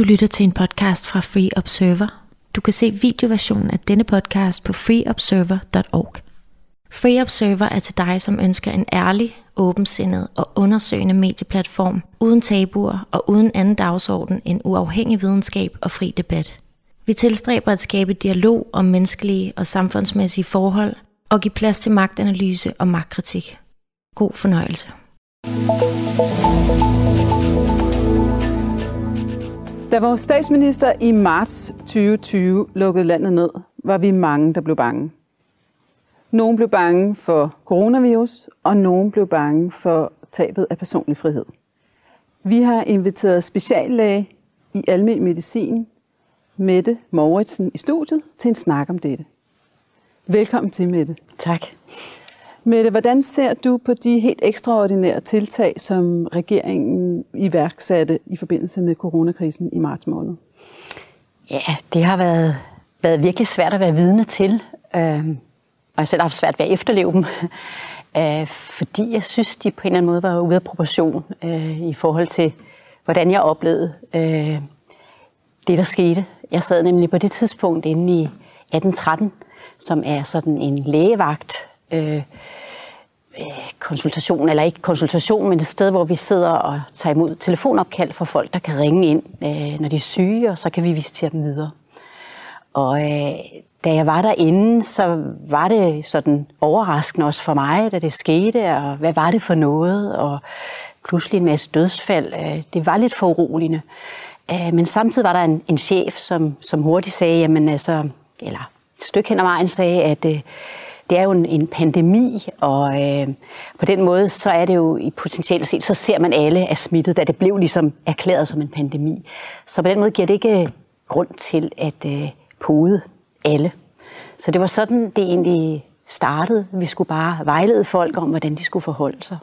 Du lytter til en podcast fra Free Observer. Du kan se videoversionen af denne podcast på freeobserver.org. Free Observer er til dig, som ønsker en ærlig, åbensindet og undersøgende medieplatform, uden tabuer og uden anden dagsorden end uafhængig videnskab og fri debat. Vi tilstræber at skabe dialog om menneskelige og samfundsmæssige forhold og give plads til magtanalyse og magtkritik. God fornøjelse. Da vores statsminister i marts 2020 lukkede landet ned, var vi mange, der blev bange. Nogle blev bange for coronavirus, og nogle blev bange for tabet af personlig frihed. Vi har inviteret speciallæge i almen medicin, Mette Mauritsen, i studiet til en snak om dette. Velkommen til, Mette. Tak. Mette, hvordan ser du på de helt ekstraordinære tiltag, som regeringen iværksatte i forbindelse med coronakrisen i marts måned? Ja, det har været, været virkelig svært at være vidne til, øh, og jeg selv har haft svært ved at efterleve dem, øh, fordi jeg synes, de på en eller anden måde var ude af proportion øh, i forhold til, hvordan jeg oplevede øh, det, der skete. Jeg sad nemlig på det tidspunkt inde i 1813, som er sådan en lægevagt, Øh, øh, konsultation, eller ikke konsultation, men et sted, hvor vi sidder og tager imod telefonopkald fra folk, der kan ringe ind, øh, når de er syge, og så kan vi visitere dem videre. Og øh, da jeg var derinde, så var det sådan overraskende også for mig, da det skete, og hvad var det for noget, og pludselig en masse dødsfald. Øh, det var lidt foruroligende. Øh, men samtidig var der en, en chef, som, som hurtigt sagde, jamen altså, eller et stykke hen ad vejen sagde, at øh, det er jo en, en pandemi, og øh, på den måde, så er det jo i potentielt set, så ser man alle er smittet, da det blev ligesom erklæret som en pandemi. Så på den måde giver det ikke øh, grund til at øh, pode alle. Så det var sådan, det egentlig startede. Vi skulle bare vejlede folk om, hvordan de skulle forholde sig.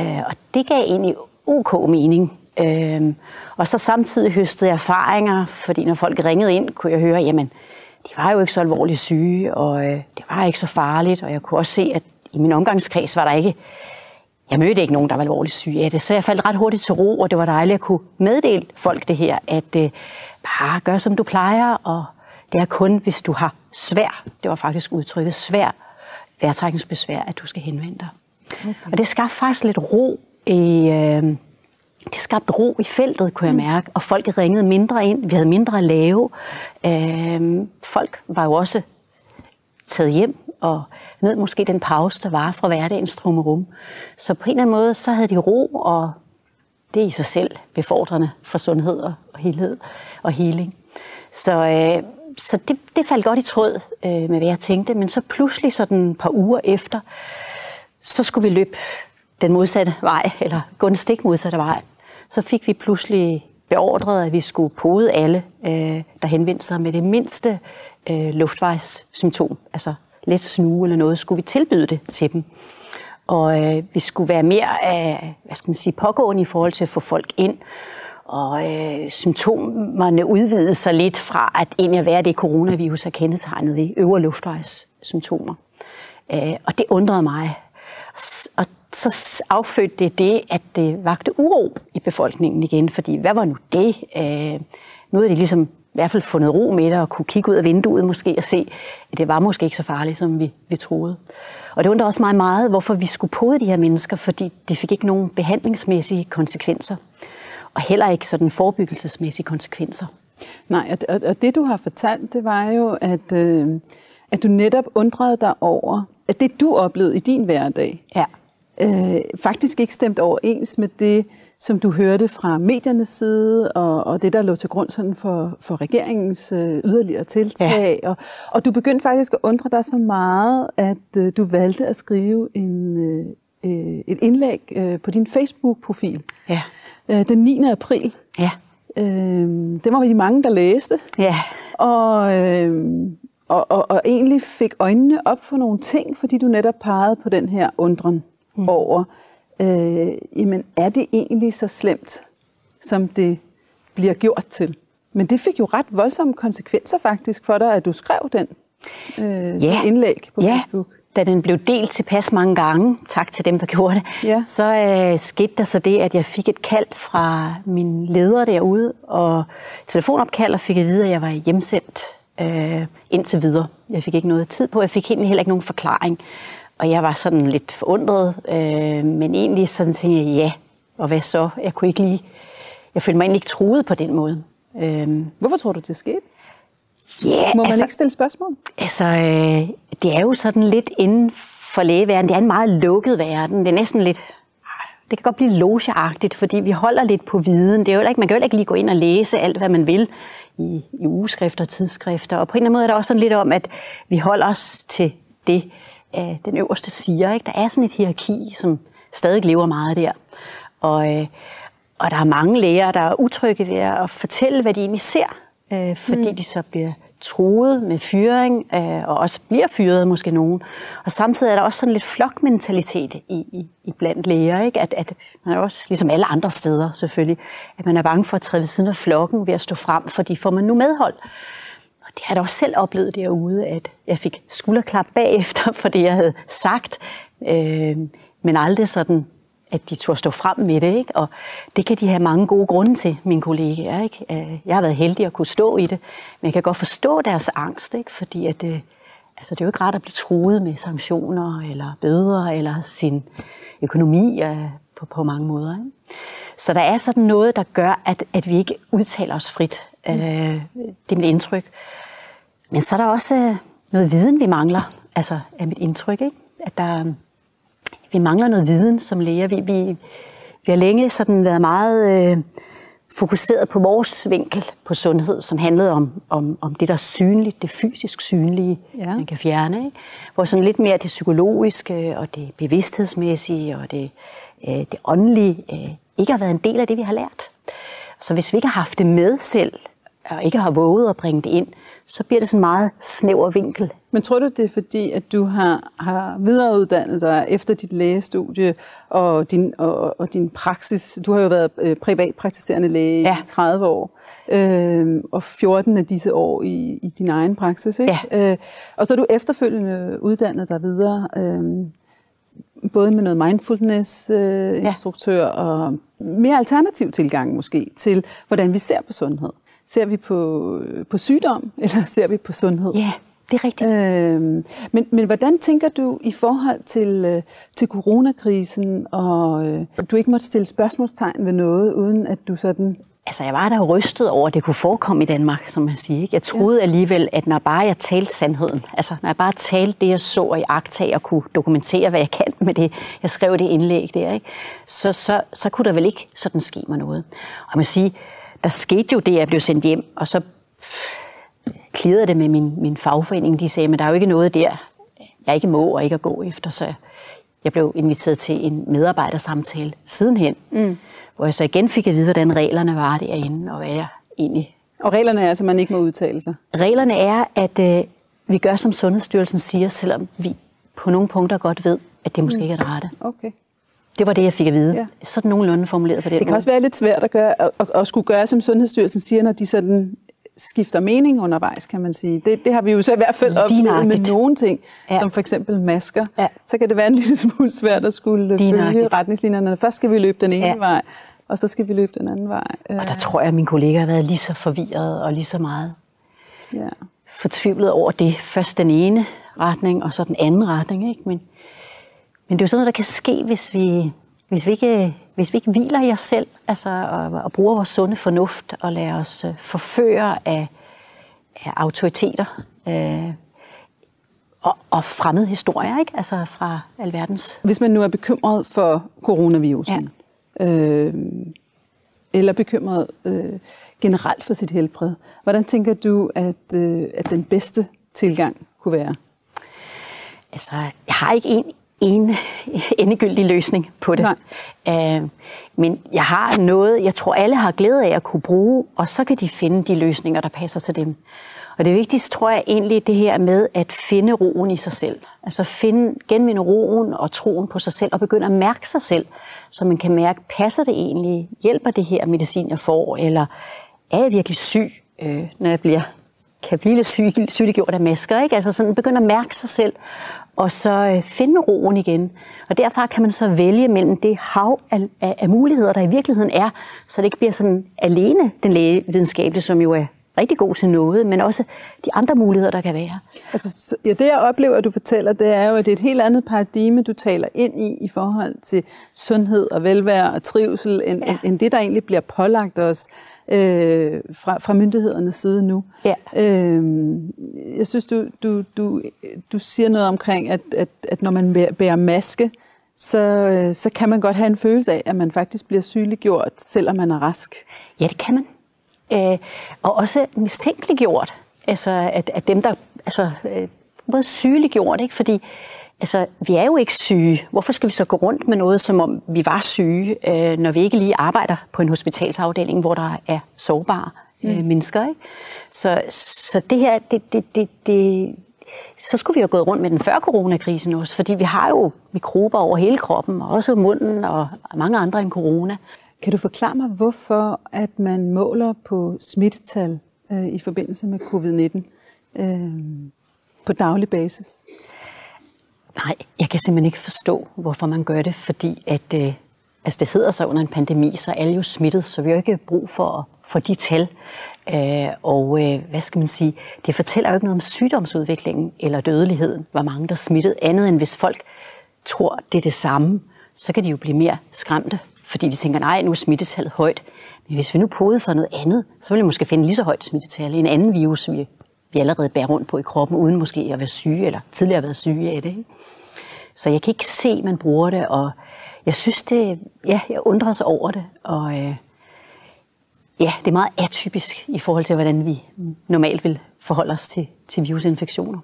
Øh, og det gav egentlig ok mening. Øh, og så samtidig høstede jeg erfaringer, fordi når folk ringede ind, kunne jeg høre, jamen, de var jo ikke så alvorligt syge, og øh, det var ikke så farligt, og jeg kunne også se, at i min omgangskreds var der ikke, jeg mødte ikke nogen, der var alvorligt syge af det, så jeg faldt ret hurtigt til ro, og det var dejligt at kunne meddele folk det her, at øh, bare gør som du plejer, og det er kun, hvis du har svær, det var faktisk udtrykket svær, vejrtrækningsbesvær, at du skal henvende dig. Okay. Og det skabte faktisk lidt ro i, øh, det skabte ro i feltet, kunne jeg mm. mærke, og folk ringede mindre ind. Vi havde mindre at lave. Øh, folk var jo også taget hjem og ned måske den pause, der var fra hverdagens trummerum. Så på en eller anden måde, så havde de ro, og det er i sig selv befordrende for sundhed og, helhed og healing. Så, øh, så det, det faldt godt i tråd øh, med, hvad jeg tænkte. Men så pludselig, sådan et par uger efter, så skulle vi løbe den modsatte vej, eller gå den stik modsatte vej så fik vi pludselig beordret, at vi skulle pode alle, øh, der henvendte sig med det mindste øh, luftvejssymptom, altså let snue eller noget, skulle vi tilbyde det til dem. Og øh, vi skulle være mere øh, hvad skal man sige, pågående i forhold til at få folk ind. Og øh, symptomerne udvidede sig lidt fra, at egentlig at være det coronavirus er kendetegnet ved øvre luftvejssymptomer. Øh, og det undrede mig. Og så affødte det det, at det vagte uro i befolkningen igen, fordi hvad var nu det? Øh, nu er de ligesom i hvert fald fundet ro med det, og kunne kigge ud af vinduet måske og se, at det var måske ikke så farligt, som vi, vi troede. Og det undrer også meget meget, hvorfor vi skulle pode de her mennesker, fordi det fik ikke nogen behandlingsmæssige konsekvenser, og heller ikke sådan forebyggelsesmæssige konsekvenser. Nej, og, og det du har fortalt, det var jo, at, øh, at du netop undrede dig over, at det du oplevede i din hverdag, ja øh, faktisk ikke stemt overens med det, som du hørte fra mediernes side, og, og det, der lå til grund sådan for, for regeringens øh, yderligere tiltag. Ja. Og, og du begyndte faktisk at undre dig så meget, at øh, du valgte at skrive en, øh, øh et indlæg øh, på din Facebook-profil ja. øh, den 9. april. Ja. Øh, det var de mange, der læste. Ja. Og, øh, og, og, og egentlig fik øjnene op for nogle ting, fordi du netop pegede på den her undren mm. over, øh, jamen er det egentlig så slemt, som det bliver gjort til? Men det fik jo ret voldsomme konsekvenser faktisk for dig, at du skrev den øh, yeah. indlæg på yeah. Facebook. da den blev delt tilpas mange gange, tak til dem, der gjorde det, Ja. så øh, skete der så det, at jeg fik et kald fra min leder derude, og telefonopkald, og fik at vide, at jeg var hjemsendt øh, indtil videre. Jeg fik ikke noget tid på, jeg fik egentlig heller ikke nogen forklaring. Og jeg var sådan lidt forundret, øh, men egentlig sådan tænkte jeg, ja, og hvad så? Jeg kunne ikke lige, jeg følte mig egentlig ikke truet på den måde. Øh, Hvorfor tror du, det skete? yeah, Må man ikke stille spørgsmål? Altså, øh, det er jo sådan lidt inden for lægeverdenen. Det er en meget lukket verden. Det er næsten lidt... Det kan godt blive logeagtigt, fordi vi holder lidt på viden. Det er jo ikke, man kan jo ikke lige gå ind og læse alt, hvad man vil i, i ugeskrifter og tidsskrifter. Og på en eller anden måde er der også sådan lidt om, at vi holder os til det, øh, den øverste siger. Ikke? Der er sådan et hierarki, som stadig lever meget der. Og, øh, og der er mange læger, der er utrygge ved at fortælle, hvad de egentlig ser, øh, fordi mm. de så bliver truet med fyring, øh, og også bliver fyret måske nogen. Og samtidig er der også sådan lidt flokmentalitet i, i, i blandt læger, ikke? At, at man er også, ligesom alle andre steder selvfølgelig, at man er bange for at træde ved siden af flokken ved at stå frem, fordi får man nu medhold. Og det har jeg da også selv oplevet derude, at jeg fik skulderklap bagefter for det, jeg havde sagt, øh, men aldrig sådan at de turde stå frem med det. Ikke? Og det kan de have mange gode grunde til, mine kollegaer. Ikke? Øh, Jeg har været heldig at kunne stå i det, men jeg kan godt forstå deres angst, ikke? fordi at, øh, altså, det er jo ikke rart at blive truet med sanktioner eller bøder eller sin økonomi øh, på, på mange måder. Ikke? Så der er sådan noget, der gør, at, at vi ikke udtaler os frit. Øh, det er mit indtryk. Men så er der også øh, noget viden, vi mangler, altså er mit indtryk, ikke? at der, vi mangler noget viden som læger. Vi, vi, vi har længe sådan været meget øh, fokuseret på vores vinkel på sundhed, som handlede om, om, om det, der er synligt, det fysisk synlige, ja. man kan fjerne. Ikke? Hvor sådan lidt mere det psykologiske og det bevidsthedsmæssige og det, øh, det åndelige øh, ikke har været en del af det, vi har lært. Så hvis vi ikke har haft det med selv, og ikke har våget at bringe det ind, så bliver det sådan en meget snæver vinkel Men tror du, det er fordi, at du har, har videreuddannet dig efter dit lægestudie og din, og, og din praksis? Du har jo været øh, privatpraktiserende læge Ja. i 30 år, øh, og 14 af disse år i, i din egen praksis. Ikke? Øh, og så er du efterfølgende uddannet dig videre, øh, både med noget mindfulness-instruktør øh, Ja. og mere alternativ tilgang måske til, hvordan vi ser på sundhed. Ser vi på, på sygdom, eller ser vi på sundhed? Ja, det er rigtigt. Øhm, men, men hvordan tænker du i forhold til, øh, til coronakrisen, og øh, du ikke måtte stille spørgsmålstegn ved noget, uden at du sådan... Altså, jeg var da rystet over, at det kunne forekomme i Danmark, som man siger. Ikke? Jeg troede ja. alligevel, at når bare jeg talte sandheden, altså når jeg bare talte det, jeg så og i agtag og kunne dokumentere, hvad jeg kan med det, jeg skrev det indlæg der, ikke? Så, så, så kunne der vel ikke sådan ske mig noget. Og jeg må sige, der skete jo det, at jeg blev sendt hjem, og så klirrede det med min, min fagforening. De sagde, men der er jo ikke noget der, jeg ikke må og ikke at gå efter, så jeg blev inviteret til en medarbejdersamtale sidenhen, mm. hvor jeg så igen fik at vide, hvordan reglerne var derinde, og hvad jeg egentlig... Og reglerne er at man ikke må udtale sig. Reglerne er, at øh, vi gør, som Sundhedsstyrelsen siger, selvom vi på nogle punkter godt ved, at det måske mm. ikke er det rette. Okay. Det var det, jeg fik at vide. Ja. Sådan nogenlunde formuleret på den Det kan måde. også være lidt svært at, gøre, at, at, at skulle gøre, som Sundhedsstyrelsen siger, når de sådan skifter mening undervejs, kan man sige. Det, det har vi jo så i hvert fald oplevet med nogle ting, ja. Som for eksempel masker. Ja. Så kan det være en lille smule svært at skulle Lige følge retningslinjerne. Først skal vi løbe den ene Ja. vej, og så skal vi løbe den anden vej. Og der tror jeg, at mine kolleger har været lige så forvirret og lige så meget ja. fortvivlet over det. Først den ene retning, og så den anden retning. Ikke? Men, men det er jo sådan noget, der kan ske, hvis vi, hvis vi, ikke, hvis vi ikke hviler i os selv, altså, og, og bruger vores sunde fornuft, og lader os øh, forføre af, af autoriteter øh, og, og fremmede historier, ikke? Altså fra alverdens Hvis man nu er bekymret for coronavirusen, ja. øh, eller bekymret øh, generelt for sit helbred, hvordan tænker du, at, øh, at den bedste tilgang kunne være? Altså, jeg har ikke en, en endegyldig løsning på det. Øh, men jeg har noget, jeg tror alle har glæde af at kunne bruge, og så kan de finde de løsninger, der passer til dem. Og det vigtigste tror jeg egentlig det her med at finde roen i sig selv. Altså finde, genvinde roen og troen på sig selv, og begynde at mærke sig selv, så man kan mærke, passer det egentlig? Hjælper det her medicin, jeg får? Eller er jeg virkelig syg, øh, når jeg bliver kan blive lidt syg, sygeliggjort af masker. Ikke? Altså sådan begynde at mærke sig selv, og så øh, finde roen igen. Og derfra kan man så vælge mellem det hav af, af, af muligheder, der i virkeligheden er, så det ikke bliver sådan alene den lægevidenskabelige, som jo er rigtig god til noget, men også de andre muligheder, der kan være. Altså, ja, det jeg oplever, at du fortæller, det er jo, at det er et helt andet paradigme, du taler ind i, i forhold til sundhed og velvære og trivsel, end, ja. end det, der egentlig bliver pålagt os øh, fra, fra myndighedernes side nu. Ja. Øh, jeg synes, du, du, du, du siger noget omkring, at, at, at når man bærer maske, så, øh, så kan man godt have en følelse af, at man faktisk bliver sygeliggjort, selvom man er rask. Ja, det kan man. Øh, og også mistænkeliggjort. Altså, at, at dem, der... Altså, øh, både sygeliggjort, ikke? Fordi altså, vi er jo ikke syge. Hvorfor skal vi så gå rundt med noget, som om vi var syge, øh, når vi ikke lige arbejder på en hospitalsafdeling, hvor der er sårbare øh, mm. mennesker? Ikke? Så, så det her, det, det, det, det, så skulle vi jo gået rundt med den før coronakrisen også, fordi vi har jo mikrober over hele kroppen, og også munden og mange andre end corona. Kan du forklare mig, hvorfor at man måler på smittetal øh, i forbindelse med covid-19 øh, på daglig basis? Nej, jeg kan simpelthen ikke forstå, hvorfor man gør det, fordi at, øh, altså det hedder sig under en pandemi, så er alle jo smittet, så vi har jo ikke brug for, for de tal. Øh, og øh, hvad skal man sige, det fortæller jo ikke noget om sygdomsudviklingen eller dødeligheden, hvor mange der er smittet, andet end hvis folk tror, det er det samme, så kan de jo blive mere skræmte, fordi de tænker, nej, nu er smittetallet højt. Men hvis vi nu podede for noget andet, så ville vi måske finde lige så højt smittetal i en anden virus, vi, vi allerede bærer rundt på i kroppen, uden måske at være syge, eller tidligere at være syge af det. Ikke? Så jeg kan ikke se, at man bruger det, og jeg synes det, ja, jeg undrer sig over det, og øh, ja, det er meget atypisk i forhold til, hvordan vi normalt vil forholde os til, til virusinfektioner.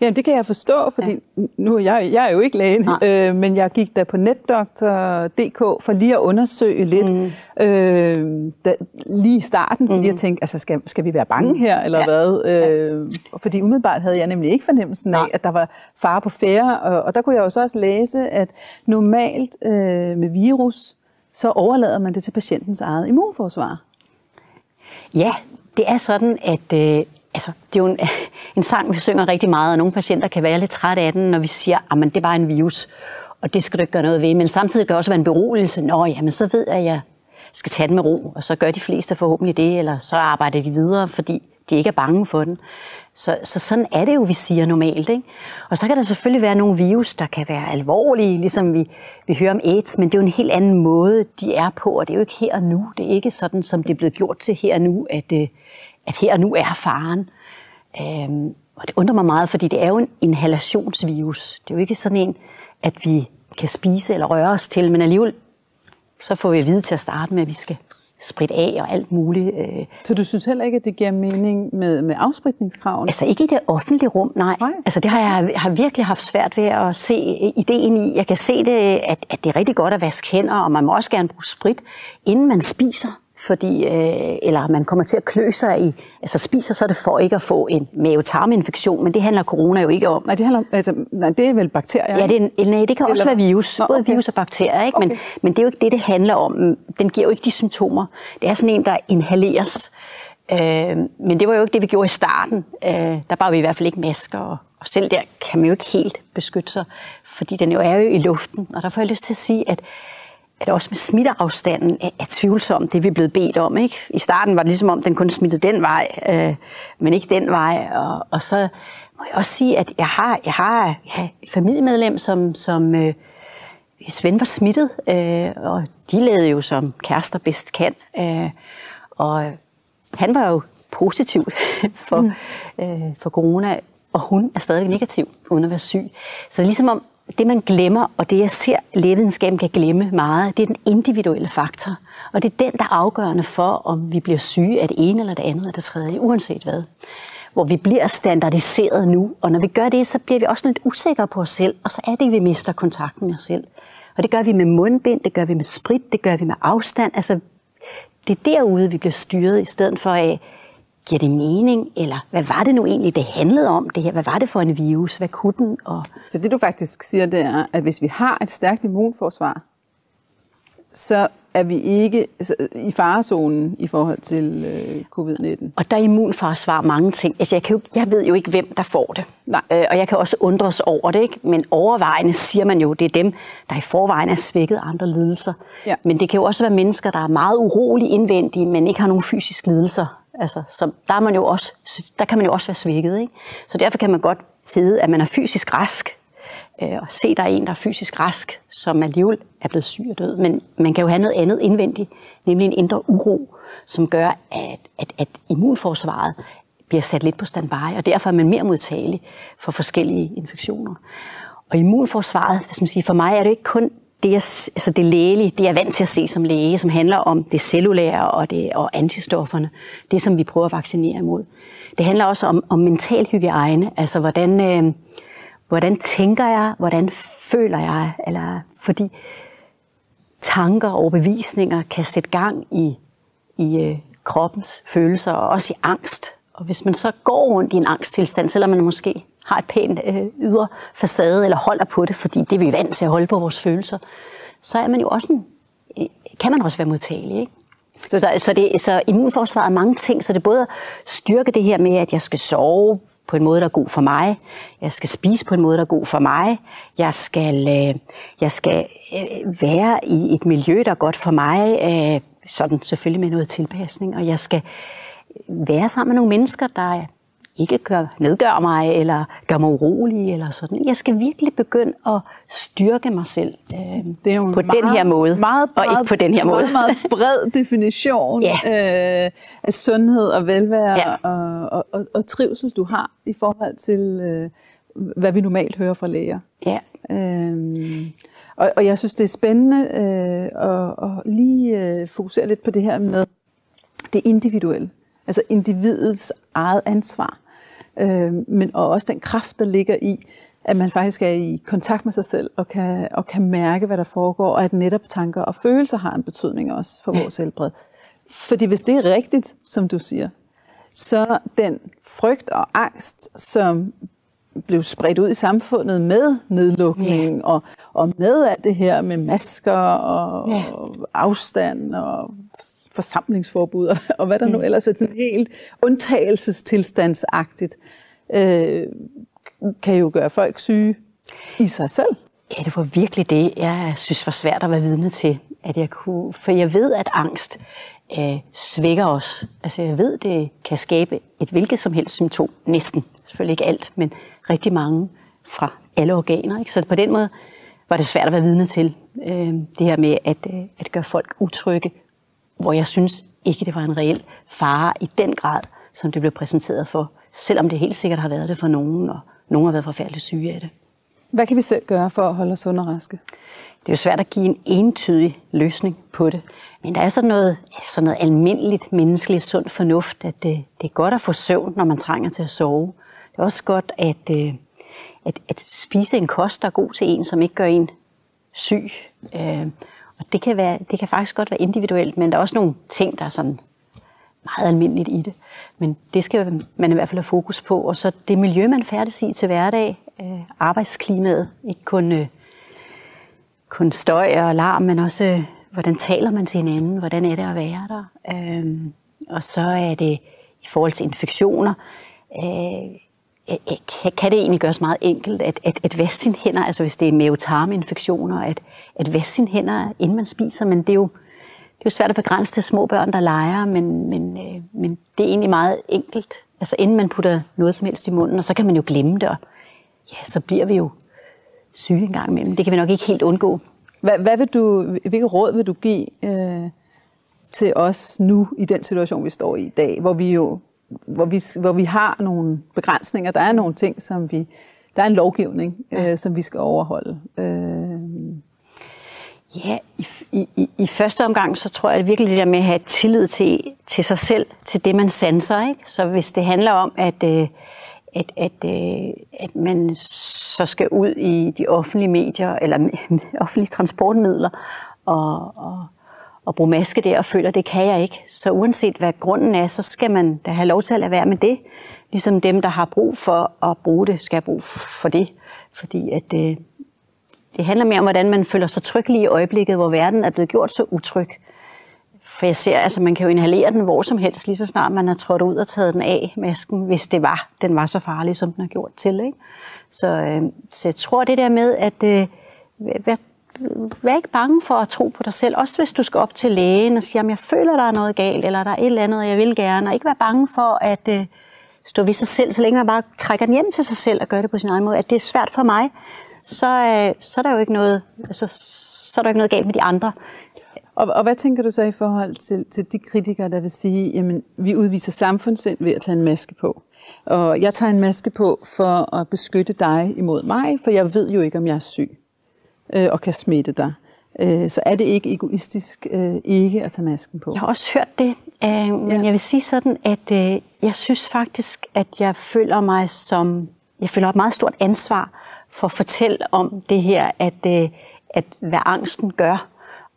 Ja, det kan jeg forstå, fordi ja. nu jeg, jeg er jo ikke læge, øh, men jeg gik da på netdoktor.dk for lige at undersøge lidt mm. øh, da, lige i starten, fordi mm. jeg tænkte, altså skal, skal vi være bange mm. her, eller ja. hvad? Øh, fordi umiddelbart havde jeg nemlig ikke fornemmelsen af, at der var fare på færre, og, og der kunne jeg jo så også læse, at normalt øh, med virus, så overlader man det til patientens eget immunforsvar. Ja, det er sådan, at øh, altså, det er jo en, en sang, vi synger rigtig meget, og nogle patienter kan være lidt trætte af den, når vi siger, ah, at det er bare en virus, og det skal du ikke gøre noget ved. Men samtidig kan det også være en beroligelse. Nå, jamen, så ved jeg, at jeg skal tage den med ro, og så gør de fleste forhåbentlig det, eller så arbejder de videre, fordi de ikke er bange for den. Så, så sådan er det jo, vi siger normalt. Ikke? Og så kan der selvfølgelig være nogle virus, der kan være alvorlige, ligesom vi, vi hører om AIDS, men det er jo en helt anden måde, de er på, og det er jo ikke her og nu. Det er ikke sådan, som det er blevet gjort til her og nu, at, øh, at her og nu er faren. Øhm, og det undrer mig meget, fordi det er jo en inhalationsvirus. Det er jo ikke sådan en, at vi kan spise eller røre os til, men alligevel så får vi at vide til at starte med, at vi skal spritte af og alt muligt. Øh. Så du synes heller ikke, at det giver mening med, med afspritningskravene? Altså ikke i det offentlige rum, nej. nej. Altså det har jeg har virkelig haft svært ved at se ideen i. Jeg kan se det, at, at det er rigtig godt at vaske hænder, og man må også gerne bruge sprit, inden man spiser fordi, øh, eller man kommer til at klø sig i, altså spiser så det for ikke at få en mavetarminfektion, men det handler corona jo ikke om. Nej, det, handler, altså, nej, det er vel bakterier? Ja, det, er, nej, det kan også eller... være virus, Nå, både okay. virus og bakterier, ikke? Men, okay. men det er jo ikke det, det handler om. Den giver jo ikke de symptomer. Det er sådan en, der inhaleres. Øh, men det var jo ikke det, vi gjorde i starten. Øh, der bar vi i hvert fald ikke masker, og, og selv der kan man jo ikke helt beskytte sig, fordi den jo er jo i luften. Og der får jeg lyst til at sige, at at også med smitteafstanden er, er tvivlsom, det vi er blevet bedt om. Ikke? I starten var det ligesom om, den kun smittede den vej, øh, men ikke den vej. Og, og så må jeg også sige, at jeg har, jeg har ja, et familiemedlem, som, som øh, hvis ven var smittet, øh, og de levede jo som kærester bedst kan. Øh, og han var jo positiv for, mm. øh, for corona, og hun er stadig negativ, uden at være syg. Så det er ligesom om, det man glemmer, og det jeg ser lægevidenskaben kan glemme meget, det er den individuelle faktor. Og det er den, der er afgørende for, om vi bliver syge af det ene eller det andet eller det tredje, uanset hvad. Hvor vi bliver standardiseret nu, og når vi gør det, så bliver vi også lidt usikre på os selv, og så er det, at vi mister kontakten med os selv. Og det gør vi med mundbind, det gør vi med sprit, det gør vi med afstand. Altså, det er derude, vi bliver styret, i stedet for af, giver det mening, eller hvad var det nu egentlig, det handlede om det her? Hvad var det for en virus? Hvad kunne den? Og... Så det du faktisk siger, det er, at hvis vi har et stærkt immunforsvar, så er vi ikke altså, i farezonen i forhold til øh, covid-19. Og der er immunforsvar mange ting. Altså, jeg, kan jo, jeg ved jo ikke, hvem der får det. Nej. Øh, og jeg kan også undres over det, ikke? men overvejende siger man jo, det er dem, der i forvejen er svækket andre lidelser. Ja. Men det kan jo også være mennesker, der er meget urolige indvendige, men ikke har nogen fysiske lidelser. Altså, så der, er man jo også, der kan man jo også være svækket. Ikke? Så derfor kan man godt hedde, at man er fysisk rask, øh, og se, der er en, der er fysisk rask, som alligevel er blevet syg og død. Men man kan jo have noget andet indvendigt, nemlig en indre uro, som gør, at, at, at immunforsvaret bliver sat lidt på standby, og derfor er man mere modtagelig for forskellige infektioner. Og immunforsvaret, hvad skal man sige, for mig er det ikke kun det, jeg, altså det lægelige, det jeg er vant til at se som læge, som handler om det cellulære og, det, og antistofferne, det som vi prøver at vaccinere imod. Det handler også om, om mental hygiejne, altså hvordan, øh, hvordan tænker jeg, hvordan føler jeg, eller fordi tanker og overbevisninger kan sætte gang i, i øh, kroppens følelser, og også i angst. Og hvis man så går rundt i en angsttilstand, selvom man måske har et pænt øh, ydre facade, eller holder på det, fordi det er vi vant til at holde på vores følelser, så er man jo også en, øh, kan man også være modtagelig. Ikke? Så, så, så, det, så immunforsvaret er mange ting, så det er både at styrke det her med, at jeg skal sove på en måde, der er god for mig. Jeg skal spise på en måde, der er god for mig. Jeg skal, øh, jeg skal øh, være i et miljø, der er godt for mig. Øh, sådan selvfølgelig med noget tilpasning. Og jeg skal være sammen med nogle mennesker, der ikke gør, nedgør mig, eller gør mig urolig, eller sådan. Jeg skal virkelig begynde at styrke mig selv øh, Det er jo på meget, den her måde, meget, og ikke på den her måde. Meget, meget bred definition Ja. øh, af sundhed og velvære Ja. og, og, og, og trivsel, du har i forhold til, øh, hvad vi normalt hører fra læger. Ja. Øhm, og, og jeg synes, det er spændende øh, at, at lige øh, fokusere lidt på det her med det individuelle. Altså individets eget ansvar. Øh, men og også den kraft, der ligger i, at man faktisk er i kontakt med sig selv og kan, og kan mærke, hvad der foregår, og at netop tanker og følelser har en betydning også for vores helbred. Fordi hvis det er rigtigt, som du siger, så den frygt og angst, som blev spredt ud i samfundet med nedlukning og, og med alt det her med masker og, Ja. og afstand og forsamlingsforbud og, og hvad der nu ellers var sådan helt undtagelsestilstandsagtigt, øh, kan jo gøre folk syge i sig selv. Ja, det var virkelig det, jeg synes var svært at være vidne til. At jeg kunne, for jeg ved, at angst øh, svækker os. Altså jeg ved, det kan skabe et hvilket som helst symptom. Næsten. Selvfølgelig ikke alt, men rigtig mange fra alle organer. Ikke? Så på den måde var det svært at være vidne til. Øh, det her med at, øh, at gøre folk utrygge, hvor jeg synes ikke, det var en reel fare i den grad, som det blev præsenteret for. Selvom det helt sikkert har været det for nogen, og nogen har været forfærdeligt syge af det. Hvad kan vi selv gøre for at holde os sunde og raske? Det er jo svært at give en entydig løsning på det. Men der er sådan noget, sådan noget almindeligt menneskeligt sund fornuft, at det, det er godt at få søvn, når man trænger til at sove. Det er også godt at, øh, at, at spise en kost, der er god til en, som ikke gør en syg. Og det kan, være, det kan faktisk godt være individuelt, men der er også nogle ting, der er sådan meget almindeligt i det. Men det skal man i hvert fald have fokus på. Og så det miljø, man færdes i til hverdag, øh, arbejdsklimaet, ikke kun, øh, kun støj og larm, men også øh, hvordan taler man til hinanden, hvordan er det at være der. Øh, og så er det i forhold til infektioner, øh, Øh, øh, kan, kan det egentlig gøres meget enkelt at, at, at vaske sine hænder, altså hvis det er mavetarminfektioner, at, at vaske sine hænder, inden man spiser, men det er jo det er jo svært at begrænse til små børn, der leger, men, men, øh, men det er egentlig meget enkelt. Altså inden man putter noget som helst i munden, og så kan man jo glemme det, og ja, så bliver vi jo syge en gang imellem. Det kan vi nok ikke helt undgå. Hvad, hvad vil du, hvilke råd vil du give øh, til os nu i den situation, vi står i i dag, hvor vi jo hvor vi, hvor vi har nogle begrænsninger. Der er nogle ting, som vi... Der er en lovgivning, øh, som vi skal overholde. Øh, Ja, i, i, i første omgang, så tror jeg at virkelig det der med at have tillid til, til sig selv, til det, man sanser. Ikke? Så hvis det handler om, at, øh, at, at, øh, at man så skal ud i de offentlige medier, eller offentlige transportmidler, og, og, og bruge maske der, og føler, det kan jeg ikke. Så uanset hvad grunden er, så skal man da have lov til at lade være med det. Ligesom dem, der har brug for at bruge det, skal have brug for det. Fordi at, øh, det handler mere om, hvordan man føler sig tryg lige i øjeblikket, hvor verden er blevet gjort så utryg. For jeg ser, altså man kan jo inhalere den hvor som helst, lige så snart man har trådt ud og taget den af, masken, hvis det var, den var så farlig, som den har gjort til. Ikke? Så, øh, så jeg tror det der med, at øh, vær, vær ikke bange for at tro på dig selv. Også hvis du skal op til lægen og sige, at jeg føler, der er noget galt, eller der er et eller andet, jeg vil gerne. Og ikke være bange for at øh, stå ved sig selv, så længe man bare trækker den hjem til sig selv og gør det på sin egen måde. At det er svært for mig, så, øh, så er der jo ikke noget, altså, så er der ikke noget galt med de andre. Og, og hvad tænker du så i forhold til, til de kritikere, der vil sige, jamen vi udviser samfundssind ved at tage en maske på? Og jeg tager en maske på for at beskytte dig imod mig, for jeg ved jo ikke, om jeg er syg øh, og kan smitte dig. Øh, så er det ikke egoistisk øh, ikke at tage masken på? Jeg har også hørt det, øh, men ja. jeg vil sige sådan, at øh, jeg synes faktisk, at jeg føler mig som, jeg føler et meget stort ansvar for at fortælle om det her, at, øh, at hvad angsten gør,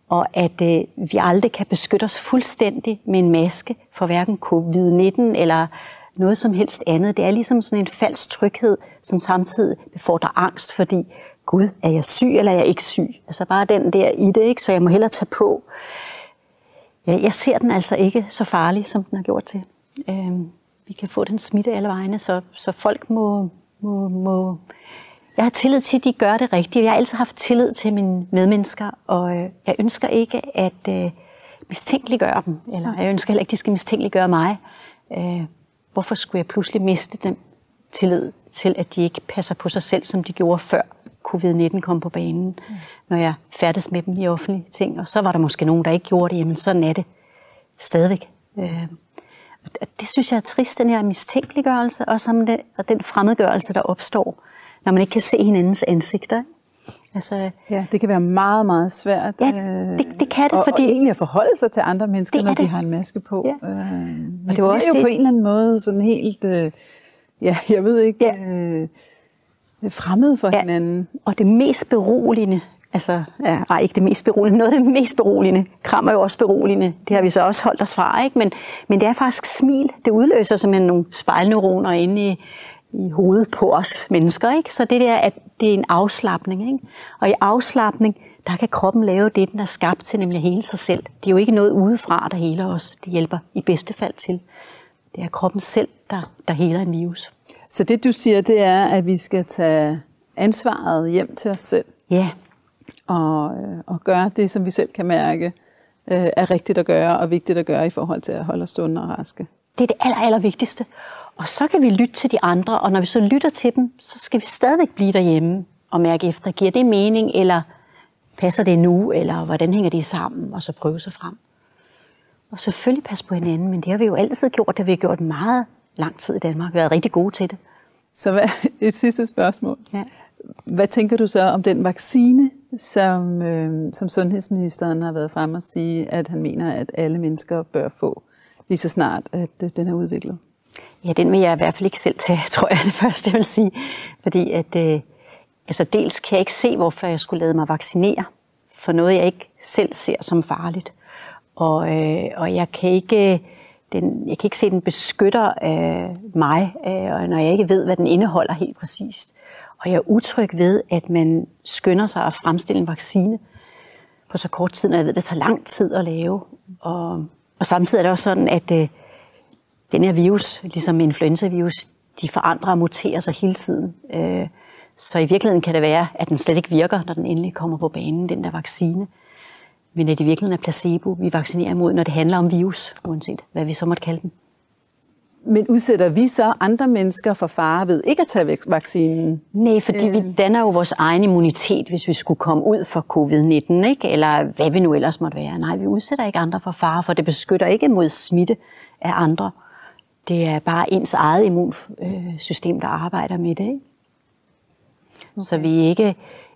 og at øh, vi aldrig kan beskytte os fuldstændig med en maske for hverken covid-19 eller noget som helst andet. Det er ligesom sådan en falsk tryghed, som samtidig befordrer angst, fordi Gud, er jeg syg eller er jeg ikke syg? Altså bare den der i det, ikke? så jeg må hellere tage på. Ja, jeg ser den altså ikke så farlig, som den har gjort til. Øhm, vi kan få den smitte alle vegne, så, så folk må, må, må... Jeg har tillid til, at de gør det rigtigt. Jeg har altid haft tillid til mine medmennesker, og øh, jeg ønsker ikke at øh, mistænkeliggøre dem, eller jeg ønsker heller ikke, at de skal mistænkeliggøre mig. Øh, hvorfor skulle jeg pludselig miste den tillid til, at de ikke passer på sig selv, som de gjorde før covid-19 kom på banen, når jeg færdes med dem i offentlige ting. Og så var der måske nogen, der ikke gjorde det, jamen sådan er det stadigvæk. Øh, det synes jeg er trist, den her mistænkeliggørelse, og, som det, og den fremmedgørelse, der opstår, når man ikke kan se hinandens ansigter. Altså, ja, det kan være meget, meget svært. Ja, det, det kan det, og, fordi... Og egentlig at forholde sig til andre mennesker, når de har en maske på. Ja. Øh, men og det, var også er jo det. på en eller anden måde sådan helt, øh, ja, jeg ved ikke, ja. øh, fremmede for ja. hinanden. Og det mest beroligende, altså, ja, nej, ikke det mest beroligende, noget af det mest beroligende, kram er jo også beroligende, det har vi så også holdt os fra, ikke? Men, men det er faktisk smil, det udløser simpelthen nogle spejlneuroner inde i, i hovedet på os mennesker, ikke? Så det der, at det er en afslappning, ikke? Og i afslappning, der kan kroppen lave det, den er skabt til, nemlig hele sig selv. Det er jo ikke noget udefra, der heler os. Det hjælper i bedste fald til. Det er kroppen selv, der, der heler en virus. Så det du siger, det er, at vi skal tage ansvaret hjem til os selv. Ja. Og, øh, og gøre det, som vi selv kan mærke, øh, er rigtigt at gøre og vigtigt at gøre i forhold til at holde os sunde og raske. Det er det aller, aller vigtigste. Og så kan vi lytte til de andre, og når vi så lytter til dem, så skal vi stadigvæk blive derhjemme og mærke efter, giver det mening, eller passer det nu, eller hvordan hænger det sammen, og så prøve sig frem. Og selvfølgelig passe på hinanden, men det har vi jo altid gjort, det har vi gjort meget lang tid i Danmark. Været rigtig gode til det. Så hvad, et sidste spørgsmål. Ja. Hvad tænker du så om den vaccine, som, øh, som sundhedsministeren har været frem og sige, at han mener, at alle mennesker bør få, lige så snart, at øh, den er udviklet? Ja, den vil jeg i hvert fald ikke selv tage, tror jeg, det første, jeg vil sige. Fordi at, øh, altså dels kan jeg ikke se, hvorfor jeg skulle lade mig vaccinere for noget, jeg ikke selv ser som farligt. Og, øh, og jeg kan ikke den, jeg kan ikke se, at den beskytter øh, mig, øh, når jeg ikke ved, hvad den indeholder helt præcist. Og jeg er utryg ved, at man skynder sig at fremstille en vaccine på så kort tid, når jeg ved, at det tager lang tid at lave. Og, og samtidig er det også sådan, at øh, den her virus, ligesom influenza-virus, de forandrer og muterer sig hele tiden. Øh, så i virkeligheden kan det være, at den slet ikke virker, når den endelig kommer på banen, den der vaccine men at det i virkeligheden er placebo, vi vaccinerer imod, når det handler om virus, uanset hvad vi så måtte kalde den. Men udsætter vi så andre mennesker for fare ved ikke at tage vaccinen? Nej, fordi øh. vi danner jo vores egen immunitet, hvis vi skulle komme ud for covid-19, ikke? eller hvad vi nu ellers måtte være. Nej, vi udsætter ikke andre for fare, for det beskytter ikke mod smitte af andre. Det er bare ens eget immunsystem, der arbejder med det. Ikke? Okay. Så vi ikke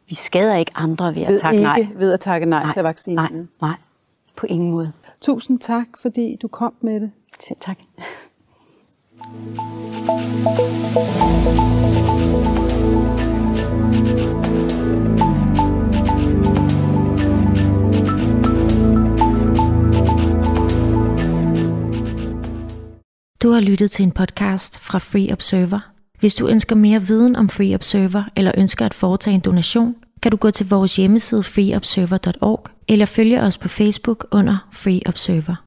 vi skader ikke andre ved at ved takke ikke nej. ved at takke nej, nej til vaccinen? Nej, nej, på ingen måde. Tusind tak, fordi du kom med det. Selv tak. Du har lyttet til en podcast fra Free Observer. Hvis du ønsker mere viden om Free Observer eller ønsker at foretage en donation, kan du gå til vores hjemmeside freeobserver.org eller følge os på Facebook under Free Observer.